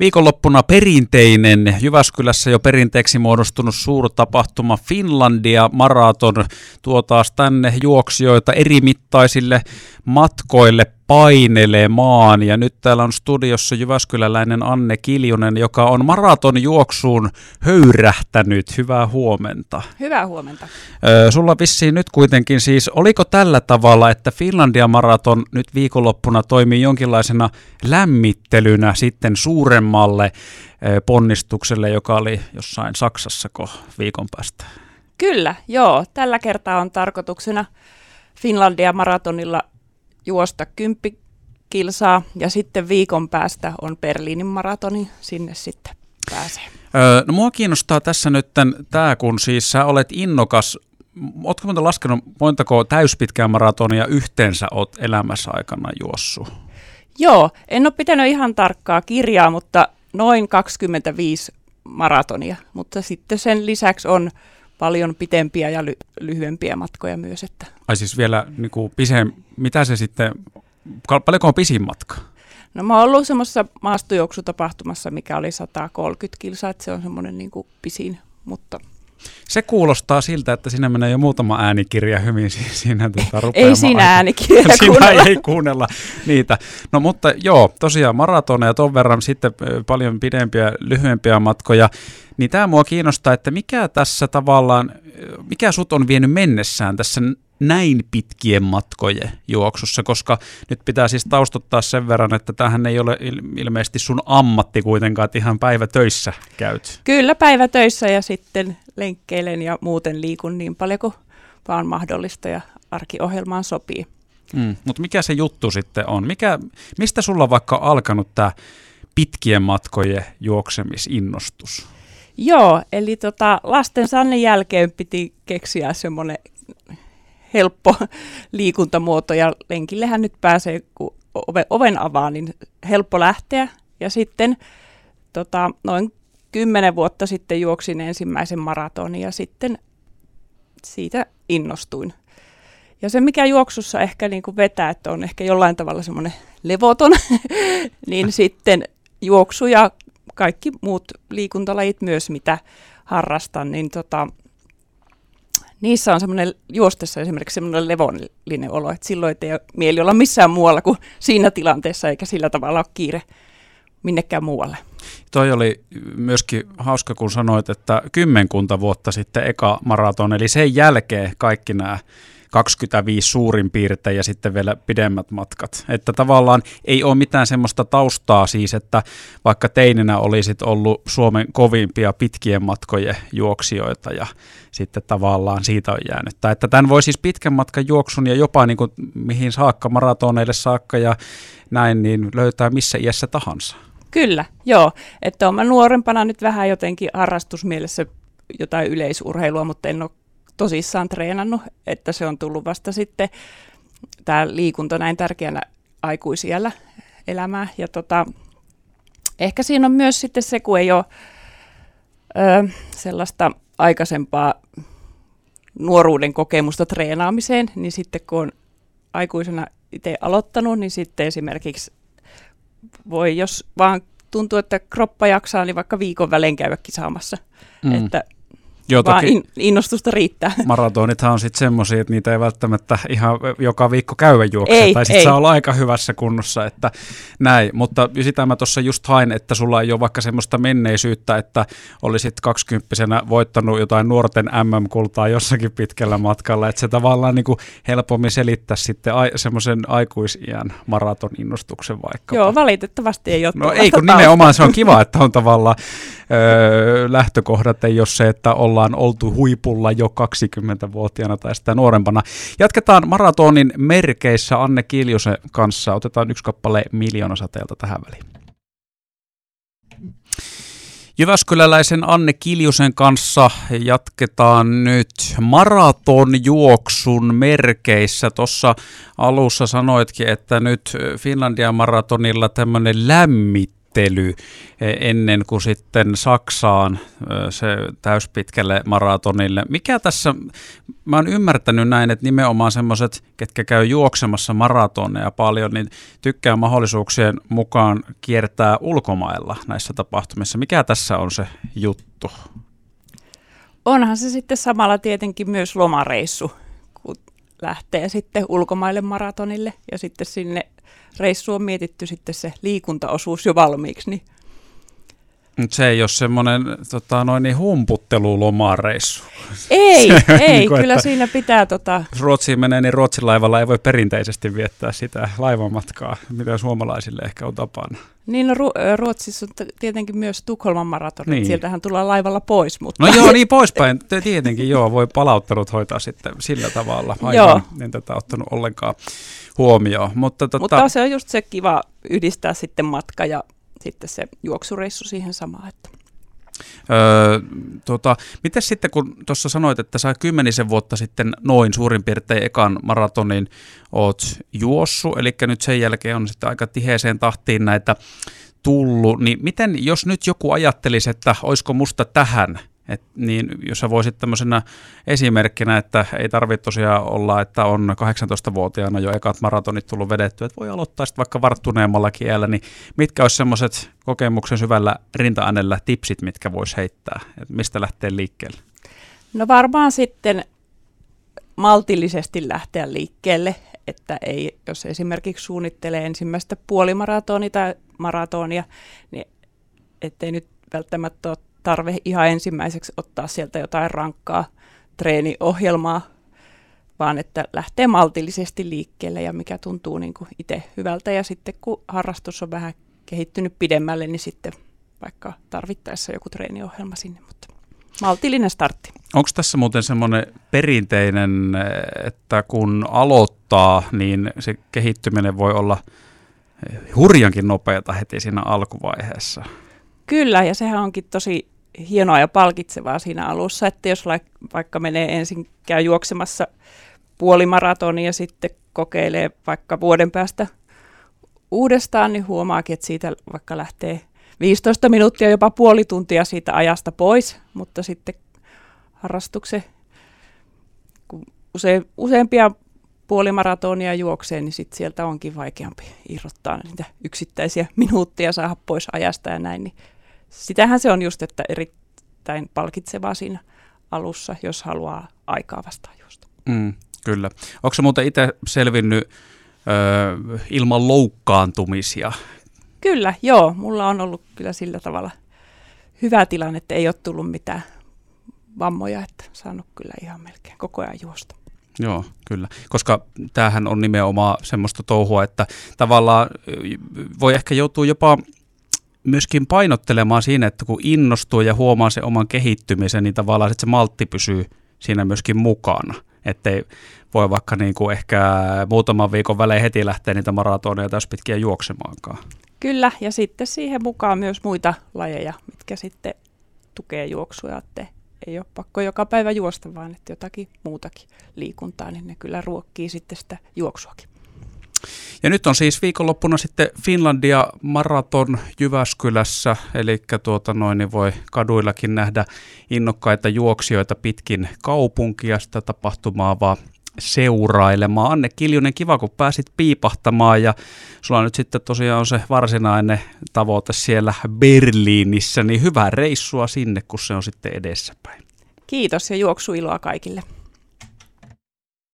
Viikonloppuna perinteinen Jyväskylässä jo perinteeksi muodostunut suurtapahtuma Finlandia Maraton tuo taas tänne juoksijoita eri mittaisille matkoille painelemaan. Ja nyt täällä on studiossa Jyväskyläläinen Anne Kiljunen, joka on maratonjuoksuun höyrähtänyt. Hyvää huomenta. Hyvää huomenta. Ö, sulla vissiin nyt kuitenkin siis, oliko tällä tavalla, että Finlandia Maraton nyt viikonloppuna toimii jonkinlaisena lämmittelynä sitten suuremmalle ponnistukselle, joka oli jossain Saksassa viikon päästä? Kyllä, joo. Tällä kertaa on tarkoituksena Finlandia Maratonilla juosta kymppi kilsaa ja sitten viikon päästä on Berliinin maratoni, sinne sitten pääsee. Öö, no mua kiinnostaa tässä nyt tämä, kun siis sä olet innokas Oletko muuten laskenut, montako täyspitkää maratonia yhteensä olet elämässä aikana juossut? Joo, en ole pitänyt ihan tarkkaa kirjaa, mutta noin 25 maratonia. Mutta sitten sen lisäksi on paljon pitempiä ja ly- lyhyempiä matkoja myös. Että. Ai siis vielä niin kuin pise, mitä se sitten, paljonko on pisin matka? No mä oon ollut semmoisessa maastojuoksutapahtumassa, mikä oli 130 kilsaa, että se on semmoinen niin kuin pisin, mutta se kuulostaa siltä, että siinä menee jo muutama äänikirja hyvin siinä tuota, Ei siinä äänikirja Siinä kuunnella. ei kuunnella niitä. No mutta joo, tosiaan maratoneja ton verran sitten paljon pidempiä, lyhyempiä matkoja. Niin tämä mua kiinnostaa, että mikä tässä tavallaan, mikä sut on vienyt mennessään tässä näin pitkien matkojen juoksussa, koska nyt pitää siis taustottaa sen verran, että tähän ei ole ilmeisesti sun ammatti kuitenkaan, että ihan päivätöissä käyt. Kyllä päivätöissä ja sitten lenkkeilen ja muuten liikun niin paljon kuin vaan mahdollista ja arkiohjelmaan sopii. Mm, mutta mikä se juttu sitten on? Mikä, mistä sulla on vaikka alkanut tämä pitkien matkojen juoksemisinnostus? Joo, eli tota, lasten jälkeen piti keksiä semmoinen helppo liikuntamuoto ja lenkillehän nyt pääsee, kun oven avaa, niin helppo lähteä. Ja sitten tota, noin kymmenen vuotta sitten juoksin ensimmäisen maratonin ja sitten siitä innostuin. Ja se, mikä juoksussa ehkä niin kuin vetää, että on ehkä jollain tavalla semmoinen levoton, niin sitten juoksu ja kaikki muut liikuntalajit myös, mitä harrastan, niin tota, niissä on semmoinen juostessa esimerkiksi semmoinen levollinen olo, että silloin ei ole mieli olla missään muualla kuin siinä tilanteessa, eikä sillä tavalla ole kiire minnekään muualle. Toi oli myöskin hauska, kun sanoit, että kymmenkunta vuotta sitten eka maraton, eli sen jälkeen kaikki nämä 25 suurin piirtein ja sitten vielä pidemmät matkat. Että tavallaan ei ole mitään semmoista taustaa siis, että vaikka teininä olisit ollut Suomen kovimpia pitkien matkojen juoksijoita ja sitten tavallaan siitä on jäänyt. Tai että tämän voi siis pitkän matkan juoksun ja jopa niin kuin mihin saakka, maratoneille saakka ja näin, niin löytää missä iässä tahansa. Kyllä, joo. Että olen nuorempana nyt vähän jotenkin harrastusmielessä jotain yleisurheilua, mutta en ole tosissaan treenannut, että se on tullut vasta sitten tämä liikunta näin tärkeänä aikuisiellä elämää. Ja tota, ehkä siinä on myös sitten se, kun ei ole ö, sellaista aikaisempaa nuoruuden kokemusta treenaamiseen, niin sitten kun on aikuisena itse aloittanut, niin sitten esimerkiksi voi, jos vaan tuntuu, että kroppa jaksaa, niin vaikka viikon välein käydä kisaamassa. Mm. Että Joo, vaan in, innostusta riittää. Maratonithan on sitten semmoisia, että niitä ei välttämättä ihan joka viikko käydä juokse, tai sitten saa olla aika hyvässä kunnossa, että näin. Mutta sitä mä tuossa just hain, että sulla ei ole vaikka semmoista menneisyyttä, että olisit kaksikymppisenä voittanut jotain nuorten MM-kultaa jossakin pitkällä matkalla, että se tavallaan niin kuin helpommin selittää sitten a- semmoisen aikuisiän maraton innostuksen vaikka. Joo, valitettavasti ei ole No ei, kun nimenomaan se on kiva, että on tavallaan öö, lähtökohdat ei ole se, että ollaan ollaan oltu huipulla jo 20-vuotiaana tai sitä nuorempana. Jatketaan maratonin merkeissä Anne Kiljusen kanssa. Otetaan yksi kappale miljoonasateelta tähän väliin. Jyväskyläläisen Anne Kiljusen kanssa jatketaan nyt maratonjuoksun merkeissä. Tuossa alussa sanoitkin, että nyt Finlandia maratonilla tämmöinen lämmit väittely e, ennen kuin sitten Saksaan se täyspitkälle maratonille. Mikä tässä, mä oon ymmärtänyt näin, että nimenomaan semmoiset, ketkä käy juoksemassa maratoneja paljon, niin tykkää mahdollisuuksien mukaan kiertää ulkomailla näissä tapahtumissa. Mikä tässä on se juttu? Onhan se sitten samalla tietenkin myös lomareissu, lähtee sitten ulkomaille maratonille ja sitten sinne reissu on mietitty sitten se liikuntaosuus jo valmiiksi, niin se ei ole semmoinen tota, noin niin humputtelulomareissu. Ei, se, ei niin kuin, kyllä siinä pitää... Tota... Jos Ruotsiin menee, niin Ruotsin laivalla ei voi perinteisesti viettää sitä laivamatkaa, mitä suomalaisille ehkä on tapana. Niin, no Ru- Ruotsissa on tietenkin myös Tukholman maraton, niin. sieltähän tullaan laivalla pois. Mutta... No joo, niin poispäin. Tietenkin joo, voi palauttelut hoitaa sitten sillä tavalla. Aivan, joo. en tätä ottanut ollenkaan huomioon. Mutta, tota... mutta se on just se kiva yhdistää sitten matka ja sitten se juoksureissu siihen samaan. Että. Öö, tota, miten sitten, kun tuossa sanoit, että sä kymmenisen vuotta sitten noin suurin piirtein ekan maratonin oot juossu, eli nyt sen jälkeen on sitten aika tiheeseen tahtiin näitä tullut, niin miten, jos nyt joku ajattelisi, että olisiko musta tähän et niin, jos sä voisit tämmöisenä esimerkkinä, että ei tarvitse tosiaan olla, että on 18-vuotiaana jo ekat maratonit tullut vedetty, että voi aloittaa sitten vaikka varttuneemmalla kielellä, niin mitkä olisi semmoiset kokemuksen syvällä rinta tipsit, mitkä voisi heittää, että mistä lähtee liikkeelle? No varmaan sitten maltillisesti lähteä liikkeelle, että ei, jos esimerkiksi suunnittelee ensimmäistä puolimaratonia tai maratonia, niin ettei nyt välttämättä ole tarve ihan ensimmäiseksi ottaa sieltä jotain rankkaa treeniohjelmaa, vaan että lähtee maltillisesti liikkeelle ja mikä tuntuu niin kuin itse hyvältä. Ja sitten kun harrastus on vähän kehittynyt pidemmälle, niin sitten vaikka tarvittaessa joku treeniohjelma sinne, mutta maltillinen startti. Onko tässä muuten semmoinen perinteinen, että kun aloittaa, niin se kehittyminen voi olla hurjankin nopeata heti siinä alkuvaiheessa? Kyllä, ja sehän onkin tosi hienoa ja palkitsevaa siinä alussa, että jos vaikka menee ensin käy juoksemassa puolimaratonia ja sitten kokeilee vaikka vuoden päästä uudestaan, niin huomaakin, että siitä vaikka lähtee 15 minuuttia, jopa puoli tuntia siitä ajasta pois, mutta sitten harrastuksen, kun use, useampia puolimaratonia juoksee, niin sitten sieltä onkin vaikeampi irrottaa niitä yksittäisiä minuutteja saada pois ajasta ja näin, niin sitähän se on just, että erittäin palkitsevaa siinä alussa, jos haluaa aikaa vastaan juosta. Mm, kyllä. Onko se muuten itse selvinnyt ö, ilman loukkaantumisia? Kyllä, joo. Mulla on ollut kyllä sillä tavalla hyvä tilanne, että ei ole tullut mitään vammoja, että saanut kyllä ihan melkein koko ajan juosta. Joo, kyllä. Koska tämähän on nimenomaan semmoista touhua, että tavallaan voi ehkä joutua jopa myöskin painottelemaan siinä, että kun innostuu ja huomaa sen oman kehittymisen, niin tavallaan että se maltti pysyy siinä myöskin mukana. Ettei voi vaikka niin kuin ehkä muutaman viikon välein heti lähteä niitä maratoneja tässä pitkiä juoksemaankaan. Kyllä, ja sitten siihen mukaan myös muita lajeja, mitkä sitten tukee juoksua, että ei ole pakko joka päivä juosta, vaan että jotakin muutakin liikuntaa, niin ne kyllä ruokkii sitten sitä juoksuakin. Ja nyt on siis viikonloppuna sitten Finlandia maraton Jyväskylässä, eli tuota noin, niin voi kaduillakin nähdä innokkaita juoksijoita pitkin kaupunkia sitä tapahtumaa vaan seurailemaan. Anne Kiljunen, kiva kun pääsit piipahtamaan ja sulla nyt sitten tosiaan on se varsinainen tavoite siellä Berliinissä, niin hyvää reissua sinne, kun se on sitten edessäpäin. Kiitos ja juoksuiloa kaikille.